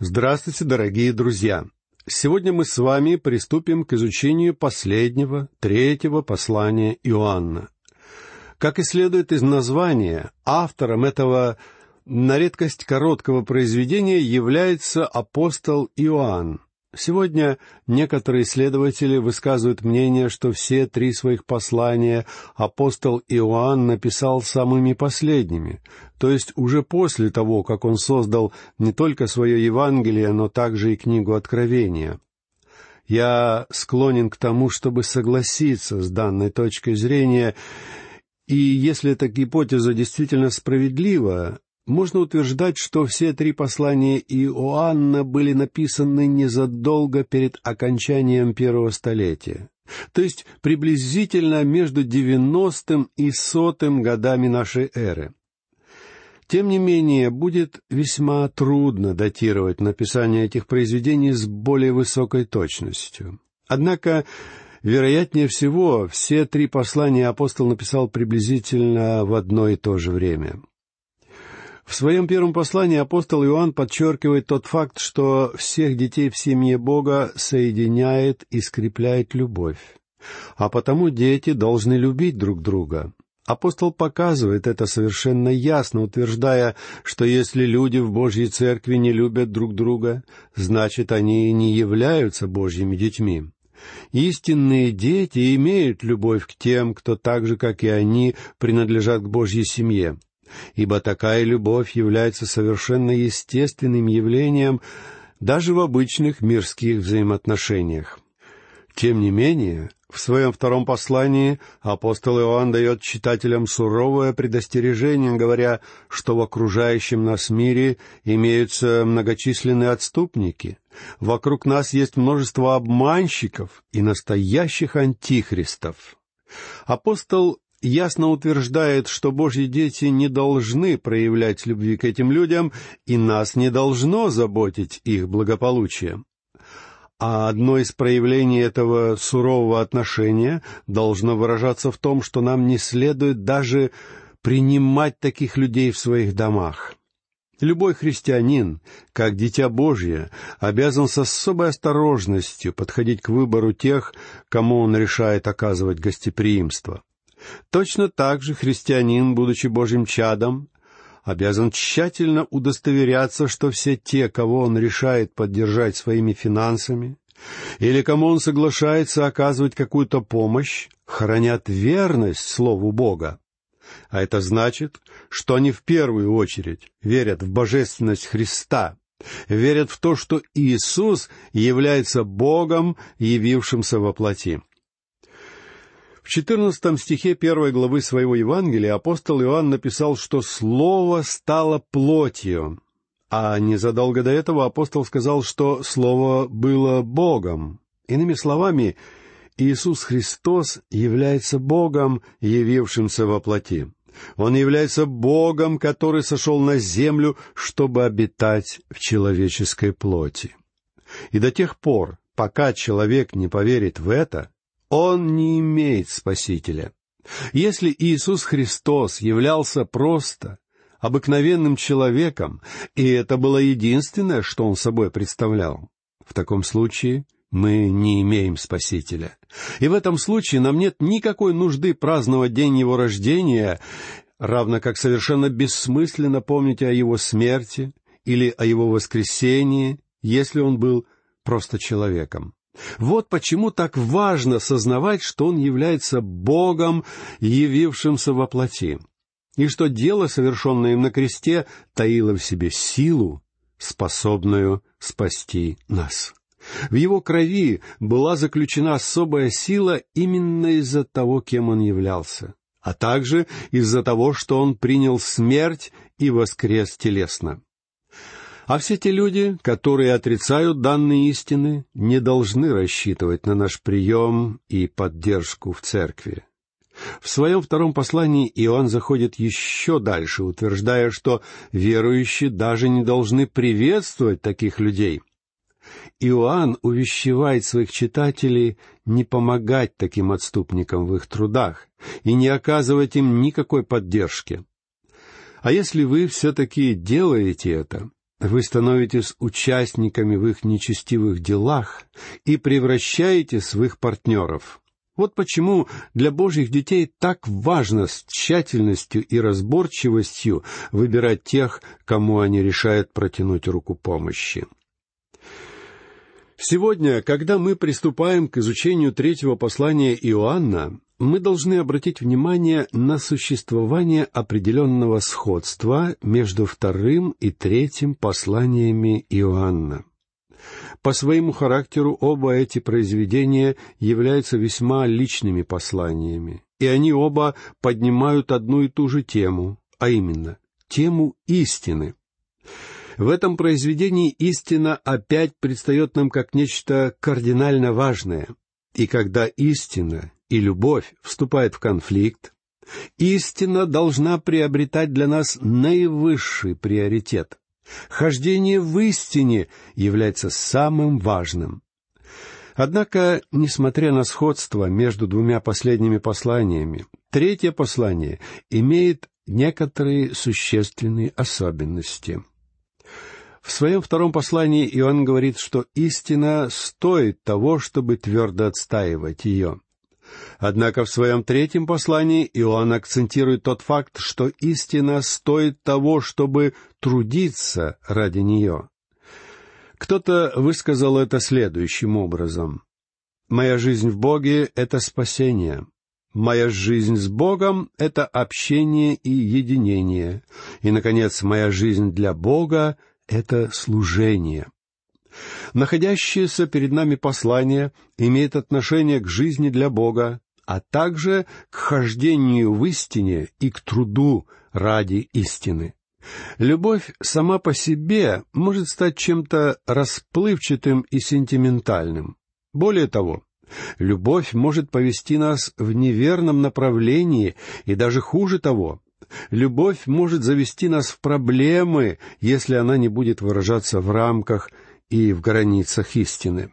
Здравствуйте, дорогие друзья! Сегодня мы с вами приступим к изучению последнего, третьего послания Иоанна. Как и следует из названия, автором этого на редкость короткого произведения является апостол Иоанн. Сегодня некоторые исследователи высказывают мнение, что все три своих послания апостол Иоанн написал самыми последними, то есть уже после того, как он создал не только свое Евангелие, но также и книгу Откровения. Я склонен к тому, чтобы согласиться с данной точкой зрения, и если эта гипотеза действительно справедлива, можно утверждать, что все три послания Иоанна были написаны незадолго перед окончанием первого столетия, то есть приблизительно между девяностым и сотым годами нашей эры. Тем не менее, будет весьма трудно датировать написание этих произведений с более высокой точностью. Однако, вероятнее всего, все три послания апостол написал приблизительно в одно и то же время — в своем первом послании апостол Иоанн подчеркивает тот факт, что всех детей в семье Бога соединяет и скрепляет любовь. А потому дети должны любить друг друга. Апостол показывает это совершенно ясно, утверждая, что если люди в Божьей Церкви не любят друг друга, значит, они не являются Божьими детьми. Истинные дети имеют любовь к тем, кто так же, как и они, принадлежат к Божьей семье ибо такая любовь является совершенно естественным явлением даже в обычных мирских взаимоотношениях. Тем не менее, в своем втором послании апостол Иоанн дает читателям суровое предостережение, говоря, что в окружающем нас мире имеются многочисленные отступники. Вокруг нас есть множество обманщиков и настоящих антихристов. Апостол ясно утверждает, что Божьи дети не должны проявлять любви к этим людям, и нас не должно заботить их благополучие. А одно из проявлений этого сурового отношения должно выражаться в том, что нам не следует даже принимать таких людей в своих домах. Любой христианин, как дитя Божье, обязан с особой осторожностью подходить к выбору тех, кому он решает оказывать гостеприимство. Точно так же христианин, будучи Божьим чадом, обязан тщательно удостоверяться, что все те, кого он решает поддержать своими финансами, или кому он соглашается оказывать какую-то помощь, хранят верность Слову Бога. А это значит, что они в первую очередь верят в божественность Христа, верят в то, что Иисус является Богом, явившимся во плоти. В четырнадцатом стихе первой главы своего Евангелия апостол Иоанн написал, что Слово стало плотью, а незадолго до этого апостол сказал, что Слово было Богом. Иными словами, Иисус Христос является Богом, явившимся во плоти. Он является Богом, который сошел на землю, чтобы обитать в человеческой плоти. И до тех пор, пока человек не поверит в это, он не имеет Спасителя. Если Иисус Христос являлся просто, обыкновенным человеком, и это было единственное, что Он собой представлял, в таком случае мы не имеем Спасителя. И в этом случае нам нет никакой нужды праздновать день Его рождения, равно как совершенно бессмысленно помнить о Его смерти или о Его воскресении, если Он был просто человеком. Вот почему так важно сознавать, что Он является Богом, явившимся во плоти, и что дело, совершенное им на кресте, таило в себе силу, способную спасти нас. В его крови была заключена особая сила именно из-за того, кем он являлся, а также из-за того, что он принял смерть и воскрес телесно. А все те люди, которые отрицают данные истины, не должны рассчитывать на наш прием и поддержку в церкви. В своем втором послании Иоанн заходит еще дальше, утверждая, что верующие даже не должны приветствовать таких людей. Иоанн увещевает своих читателей не помогать таким отступникам в их трудах и не оказывать им никакой поддержки. А если вы все-таки делаете это, вы становитесь участниками в их нечестивых делах и превращаетесь в их партнеров. Вот почему для Божьих детей так важно с тщательностью и разборчивостью выбирать тех, кому они решают протянуть руку помощи. Сегодня, когда мы приступаем к изучению третьего послания Иоанна, мы должны обратить внимание на существование определенного сходства между вторым и третьим посланиями Иоанна. По своему характеру оба эти произведения являются весьма личными посланиями, и они оба поднимают одну и ту же тему, а именно тему истины. В этом произведении истина опять предстает нам как нечто кардинально важное, и когда истина и любовь вступают в конфликт, истина должна приобретать для нас наивысший приоритет. Хождение в истине является самым важным. Однако, несмотря на сходство между двумя последними посланиями, третье послание имеет некоторые существенные особенности. В своем втором послании Иоанн говорит, что истина стоит того, чтобы твердо отстаивать ее. Однако в своем третьем послании Иоанн акцентирует тот факт, что истина стоит того, чтобы трудиться ради нее. Кто-то высказал это следующим образом. «Моя жизнь в Боге — это спасение. Моя жизнь с Богом — это общение и единение. И, наконец, моя жизнь для Бога — это служение». Находящееся перед нами послание имеет отношение к жизни для Бога, а также к хождению в истине и к труду ради истины. Любовь сама по себе может стать чем-то расплывчатым и сентиментальным. Более того, любовь может повести нас в неверном направлении, и даже хуже того, любовь может завести нас в проблемы, если она не будет выражаться в рамках и в границах истины.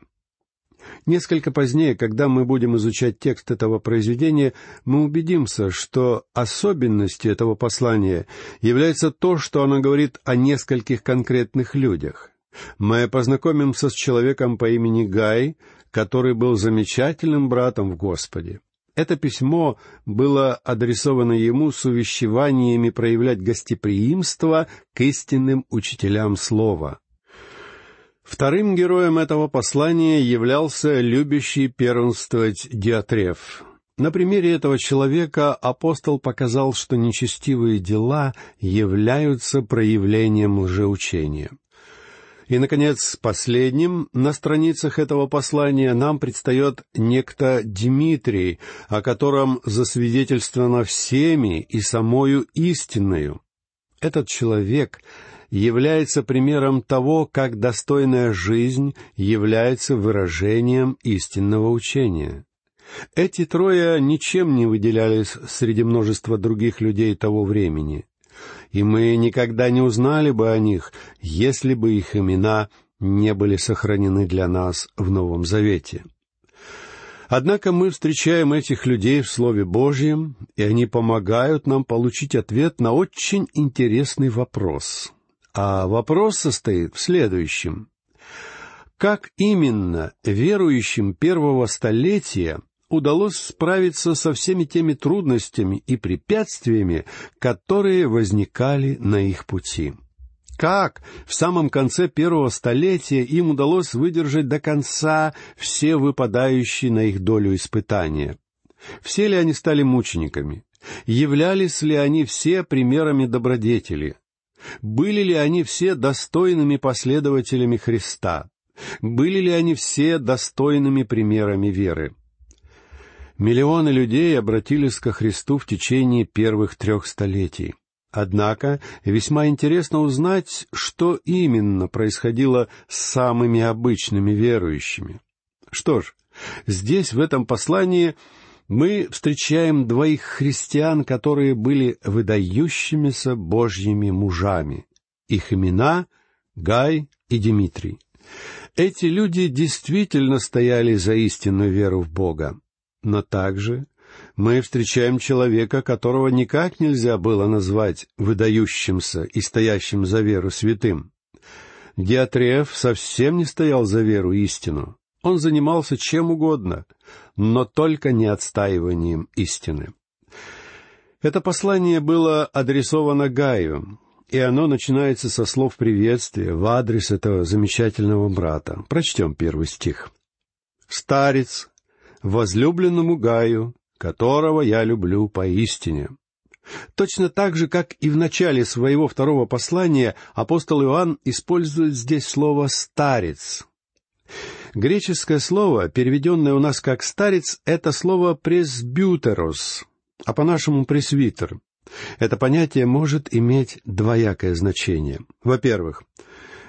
Несколько позднее, когда мы будем изучать текст этого произведения, мы убедимся, что особенностью этого послания является то, что оно говорит о нескольких конкретных людях. Мы познакомимся с человеком по имени Гай, который был замечательным братом в Господе. Это письмо было адресовано ему с увещеваниями проявлять гостеприимство к истинным учителям слова. Вторым героем этого послания являлся любящий первенствовать Диатреф. На примере этого человека апостол показал, что нечестивые дела являются проявлением лжеучения. И, наконец, последним на страницах этого послания нам предстает некто Дмитрий, о котором засвидетельствовано всеми и самою истинною. Этот человек является примером того, как достойная жизнь является выражением истинного учения. Эти трое ничем не выделялись среди множества других людей того времени, и мы никогда не узнали бы о них, если бы их имена не были сохранены для нас в Новом Завете. Однако мы встречаем этих людей в Слове Божьем, и они помогают нам получить ответ на очень интересный вопрос. А вопрос состоит в следующем. Как именно верующим первого столетия удалось справиться со всеми теми трудностями и препятствиями, которые возникали на их пути? Как в самом конце первого столетия им удалось выдержать до конца все выпадающие на их долю испытания? Все ли они стали мучениками? Являлись ли они все примерами добродетели? Были ли они все достойными последователями Христа? Были ли они все достойными примерами веры? Миллионы людей обратились ко Христу в течение первых трех столетий. Однако весьма интересно узнать, что именно происходило с самыми обычными верующими. Что ж, здесь, в этом послании, мы встречаем двоих христиан, которые были выдающимися Божьими мужами. Их имена — Гай и Дмитрий. Эти люди действительно стояли за истинную веру в Бога. Но также мы встречаем человека, которого никак нельзя было назвать выдающимся и стоящим за веру святым. Диатреф совсем не стоял за веру истину. Он занимался чем угодно, но только не отстаиванием истины. Это послание было адресовано Гаю, и оно начинается со слов приветствия в адрес этого замечательного брата. Прочтем первый стих. «Старец, возлюбленному Гаю, которого я люблю поистине». Точно так же, как и в начале своего второго послания, апостол Иоанн использует здесь слово «старец». Греческое слово, переведенное у нас как «старец», это слово «пресбютерос», а по-нашему «пресвитер». Это понятие может иметь двоякое значение. Во-первых,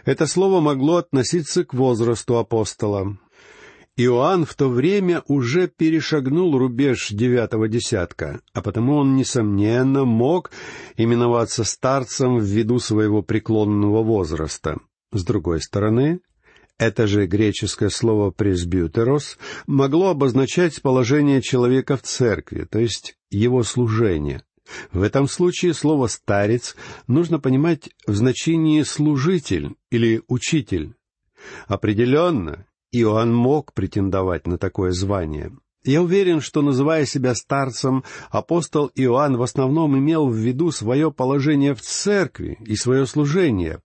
это слово могло относиться к возрасту апостола. Иоанн в то время уже перешагнул рубеж девятого десятка, а потому он, несомненно, мог именоваться старцем ввиду своего преклонного возраста. С другой стороны, это же греческое слово «пресбютерос» могло обозначать положение человека в церкви, то есть его служение. В этом случае слово «старец» нужно понимать в значении «служитель» или «учитель». Определенно, Иоанн мог претендовать на такое звание. Я уверен, что, называя себя старцем, апостол Иоанн в основном имел в виду свое положение в церкви и свое служение.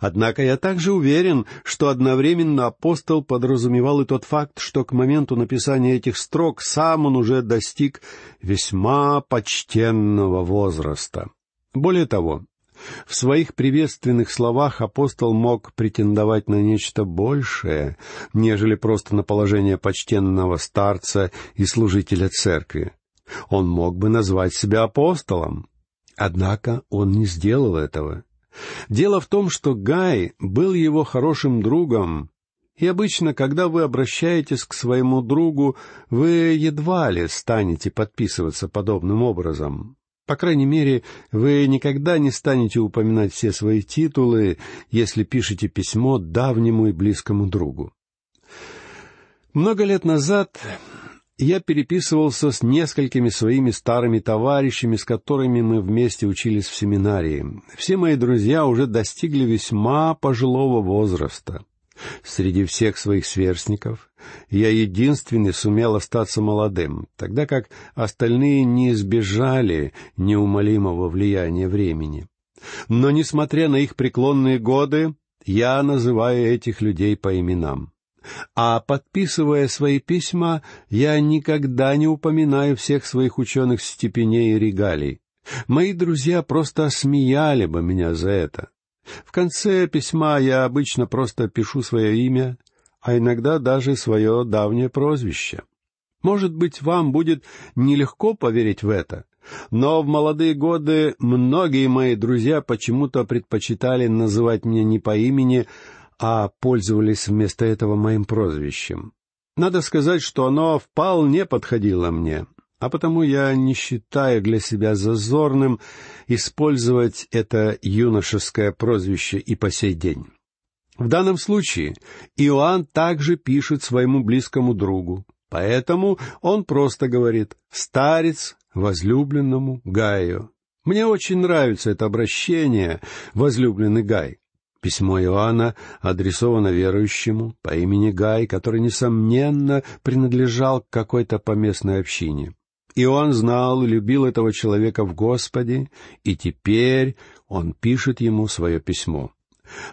Однако я также уверен, что одновременно апостол подразумевал и тот факт, что к моменту написания этих строк сам он уже достиг весьма почтенного возраста. Более того, в своих приветственных словах апостол мог претендовать на нечто большее, нежели просто на положение почтенного старца и служителя церкви. Он мог бы назвать себя апостолом. Однако он не сделал этого. Дело в том, что Гай был его хорошим другом, и обычно, когда вы обращаетесь к своему другу, вы едва ли станете подписываться подобным образом. По крайней мере, вы никогда не станете упоминать все свои титулы, если пишете письмо давнему и близкому другу. Много лет назад я переписывался с несколькими своими старыми товарищами, с которыми мы вместе учились в семинарии. Все мои друзья уже достигли весьма пожилого возраста. Среди всех своих сверстников я единственный сумел остаться молодым, тогда как остальные не избежали неумолимого влияния времени. Но, несмотря на их преклонные годы, я называю этих людей по именам. А подписывая свои письма, я никогда не упоминаю всех своих ученых степеней и регалий. Мои друзья просто смеяли бы меня за это. В конце письма я обычно просто пишу свое имя, а иногда даже свое давнее прозвище. Может быть, вам будет нелегко поверить в это, но в молодые годы многие мои друзья почему-то предпочитали называть меня не по имени, а пользовались вместо этого моим прозвищем. Надо сказать, что оно вполне подходило мне, а потому я не считаю для себя зазорным использовать это юношеское прозвище и по сей день. В данном случае Иоанн также пишет своему близкому другу, поэтому он просто говорит «старец возлюбленному Гаю». Мне очень нравится это обращение «возлюбленный Гай». Письмо Иоанна адресовано верующему по имени Гай, который, несомненно, принадлежал к какой-то поместной общине. Иоанн знал и любил этого человека в Господе, и теперь он пишет ему свое письмо.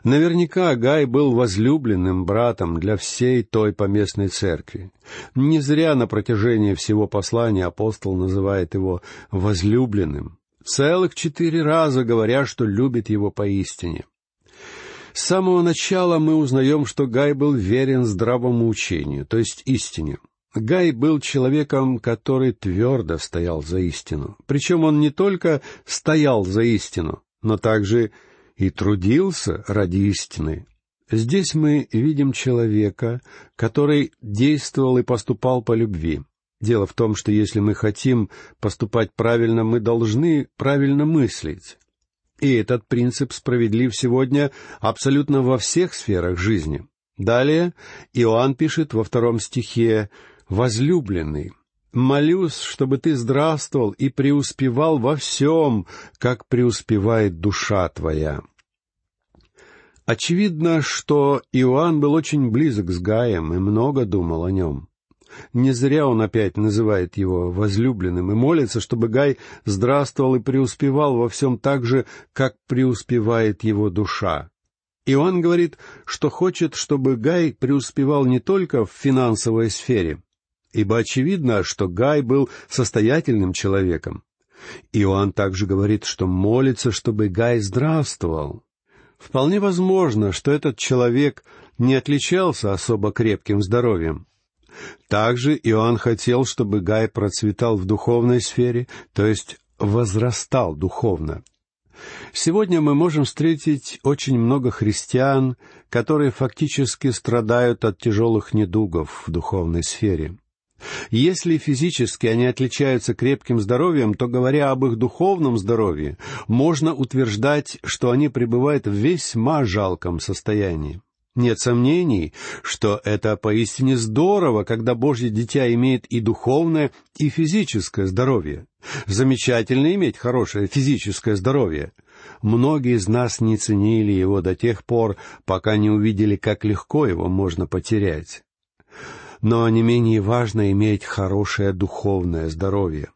Наверняка Гай был возлюбленным братом для всей той поместной церкви. Не зря на протяжении всего послания апостол называет его возлюбленным, целых четыре раза говоря, что любит его поистине. С самого начала мы узнаем, что Гай был верен здравому учению, то есть истине. Гай был человеком, который твердо стоял за истину. Причем он не только стоял за истину, но также и трудился ради истины. Здесь мы видим человека, который действовал и поступал по любви. Дело в том, что если мы хотим поступать правильно, мы должны правильно мыслить. И этот принцип справедлив сегодня абсолютно во всех сферах жизни. Далее Иоанн пишет во втором стихе «Возлюбленный, молюсь, чтобы ты здравствовал и преуспевал во всем, как преуспевает душа твоя». Очевидно, что Иоанн был очень близок с Гаем и много думал о нем. Не зря он опять называет его возлюбленным и молится, чтобы Гай здравствовал и преуспевал во всем так же, как преуспевает его душа. Иоанн говорит, что хочет, чтобы Гай преуспевал не только в финансовой сфере, ибо очевидно, что Гай был состоятельным человеком. Иоанн также говорит, что молится, чтобы Гай здравствовал. Вполне возможно, что этот человек не отличался особо крепким здоровьем. Также Иоанн хотел, чтобы Гай процветал в духовной сфере, то есть возрастал духовно. Сегодня мы можем встретить очень много христиан, которые фактически страдают от тяжелых недугов в духовной сфере. Если физически они отличаются крепким здоровьем, то, говоря об их духовном здоровье, можно утверждать, что они пребывают в весьма жалком состоянии. Нет сомнений, что это поистине здорово, когда Божье дитя имеет и духовное, и физическое здоровье. Замечательно иметь хорошее физическое здоровье. Многие из нас не ценили его до тех пор, пока не увидели, как легко его можно потерять. Но не менее важно иметь хорошее духовное здоровье.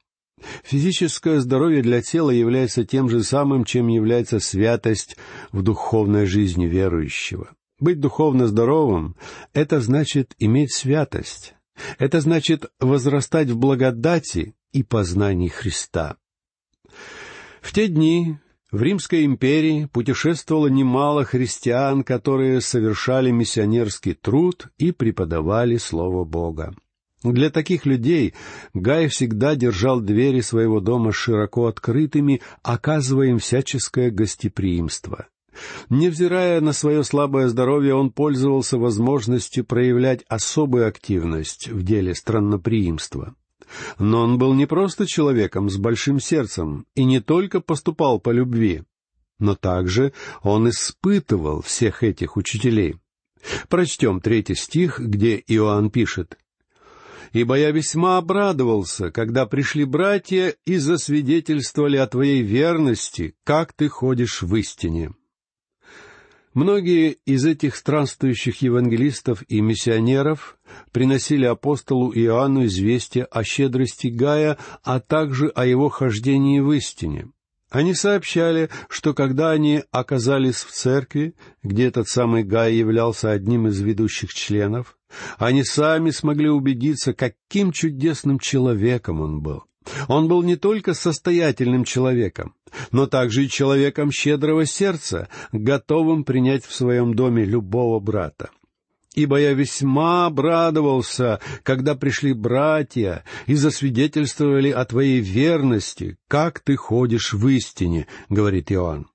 Физическое здоровье для тела является тем же самым, чем является святость в духовной жизни верующего. Быть духовно здоровым — это значит иметь святость. Это значит возрастать в благодати и познании Христа. В те дни в Римской империи путешествовало немало христиан, которые совершали миссионерский труд и преподавали Слово Бога. Для таких людей Гай всегда держал двери своего дома широко открытыми, оказывая им всяческое гостеприимство. Невзирая на свое слабое здоровье, он пользовался возможностью проявлять особую активность в деле странноприимства. Но он был не просто человеком с большим сердцем и не только поступал по любви, но также он испытывал всех этих учителей. Прочтем третий стих, где Иоанн пишет. «Ибо я весьма обрадовался, когда пришли братья и засвидетельствовали о твоей верности, как ты ходишь в истине». Многие из этих странствующих евангелистов и миссионеров приносили апостолу Иоанну известие о щедрости Гая, а также о его хождении в истине. Они сообщали, что когда они оказались в церкви, где этот самый Гай являлся одним из ведущих членов, они сами смогли убедиться, каким чудесным человеком он был. Он был не только состоятельным человеком, но также и человеком щедрого сердца, готовым принять в своем доме любого брата. Ибо я весьма обрадовался, когда пришли братья и засвидетельствовали о твоей верности, как ты ходишь в истине, — говорит Иоанн.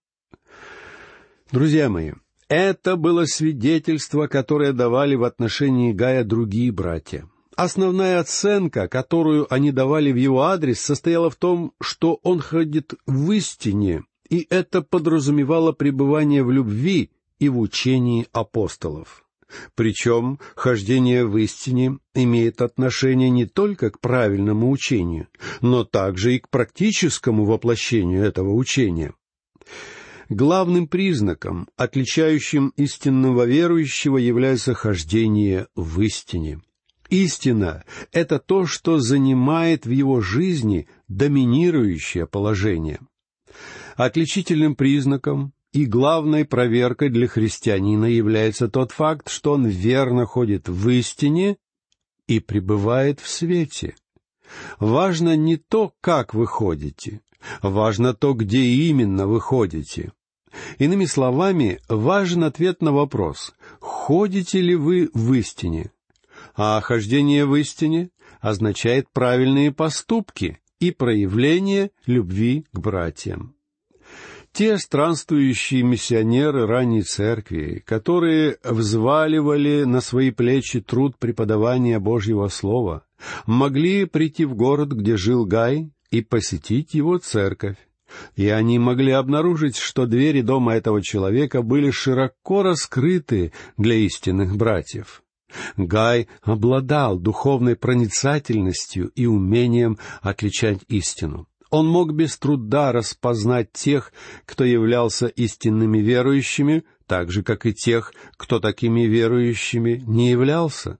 Друзья мои, это было свидетельство, которое давали в отношении Гая другие братья — Основная оценка, которую они давали в его адрес, состояла в том, что он ходит в истине, и это подразумевало пребывание в любви и в учении апостолов. Причем хождение в истине имеет отношение не только к правильному учению, но также и к практическому воплощению этого учения. Главным признаком, отличающим истинного верующего, является хождение в истине — Истина — это то, что занимает в его жизни доминирующее положение. Отличительным признаком и главной проверкой для христианина является тот факт, что он верно ходит в истине и пребывает в свете. Важно не то, как вы ходите, важно то, где именно вы ходите. Иными словами, важен ответ на вопрос, ходите ли вы в истине, а хождение в истине означает правильные поступки и проявление любви к братьям. Те странствующие миссионеры ранней церкви, которые взваливали на свои плечи труд преподавания Божьего Слова, могли прийти в город, где жил Гай, и посетить его церковь. И они могли обнаружить, что двери дома этого человека были широко раскрыты для истинных братьев. Гай обладал духовной проницательностью и умением отличать истину. Он мог без труда распознать тех, кто являлся истинными верующими, так же, как и тех, кто такими верующими не являлся.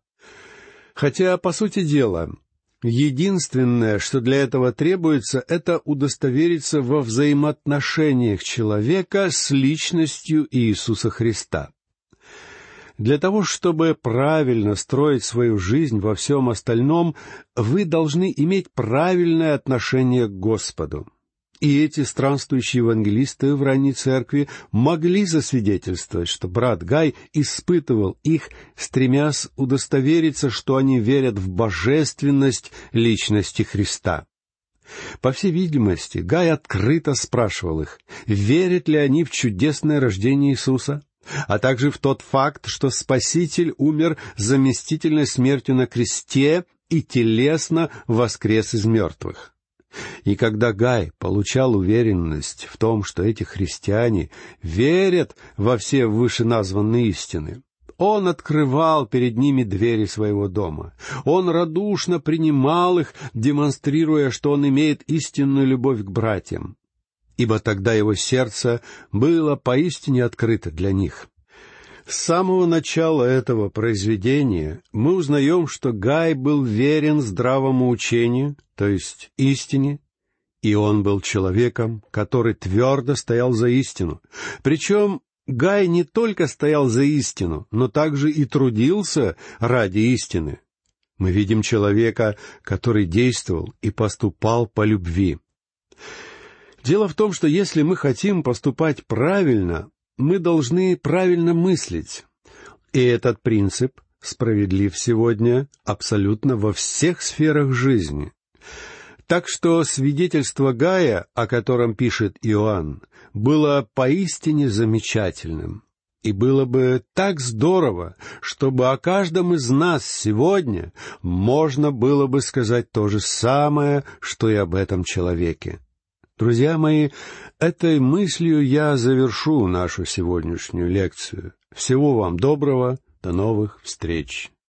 Хотя, по сути дела, единственное, что для этого требуется, это удостовериться во взаимоотношениях человека с личностью Иисуса Христа. Для того, чтобы правильно строить свою жизнь во всем остальном, вы должны иметь правильное отношение к Господу. И эти странствующие евангелисты в ранней церкви могли засвидетельствовать, что брат Гай испытывал их, стремясь удостовериться, что они верят в божественность личности Христа. По всей видимости, Гай открыто спрашивал их, верят ли они в чудесное рождение Иисуса а также в тот факт, что Спаситель умер заместительной смертью на кресте и телесно воскрес из мертвых. И когда Гай получал уверенность в том, что эти христиане верят во все вышеназванные истины, он открывал перед ними двери своего дома. Он радушно принимал их, демонстрируя, что он имеет истинную любовь к братьям ибо тогда его сердце было поистине открыто для них. С самого начала этого произведения мы узнаем, что Гай был верен здравому учению, то есть истине, и он был человеком, который твердо стоял за истину. Причем Гай не только стоял за истину, но также и трудился ради истины. Мы видим человека, который действовал и поступал по любви. Дело в том, что если мы хотим поступать правильно, мы должны правильно мыслить. И этот принцип справедлив сегодня абсолютно во всех сферах жизни. Так что свидетельство Гая, о котором пишет Иоанн, было поистине замечательным. И было бы так здорово, чтобы о каждом из нас сегодня можно было бы сказать то же самое, что и об этом человеке. Друзья мои, этой мыслью я завершу нашу сегодняшнюю лекцию. Всего вам доброго, до новых встреч.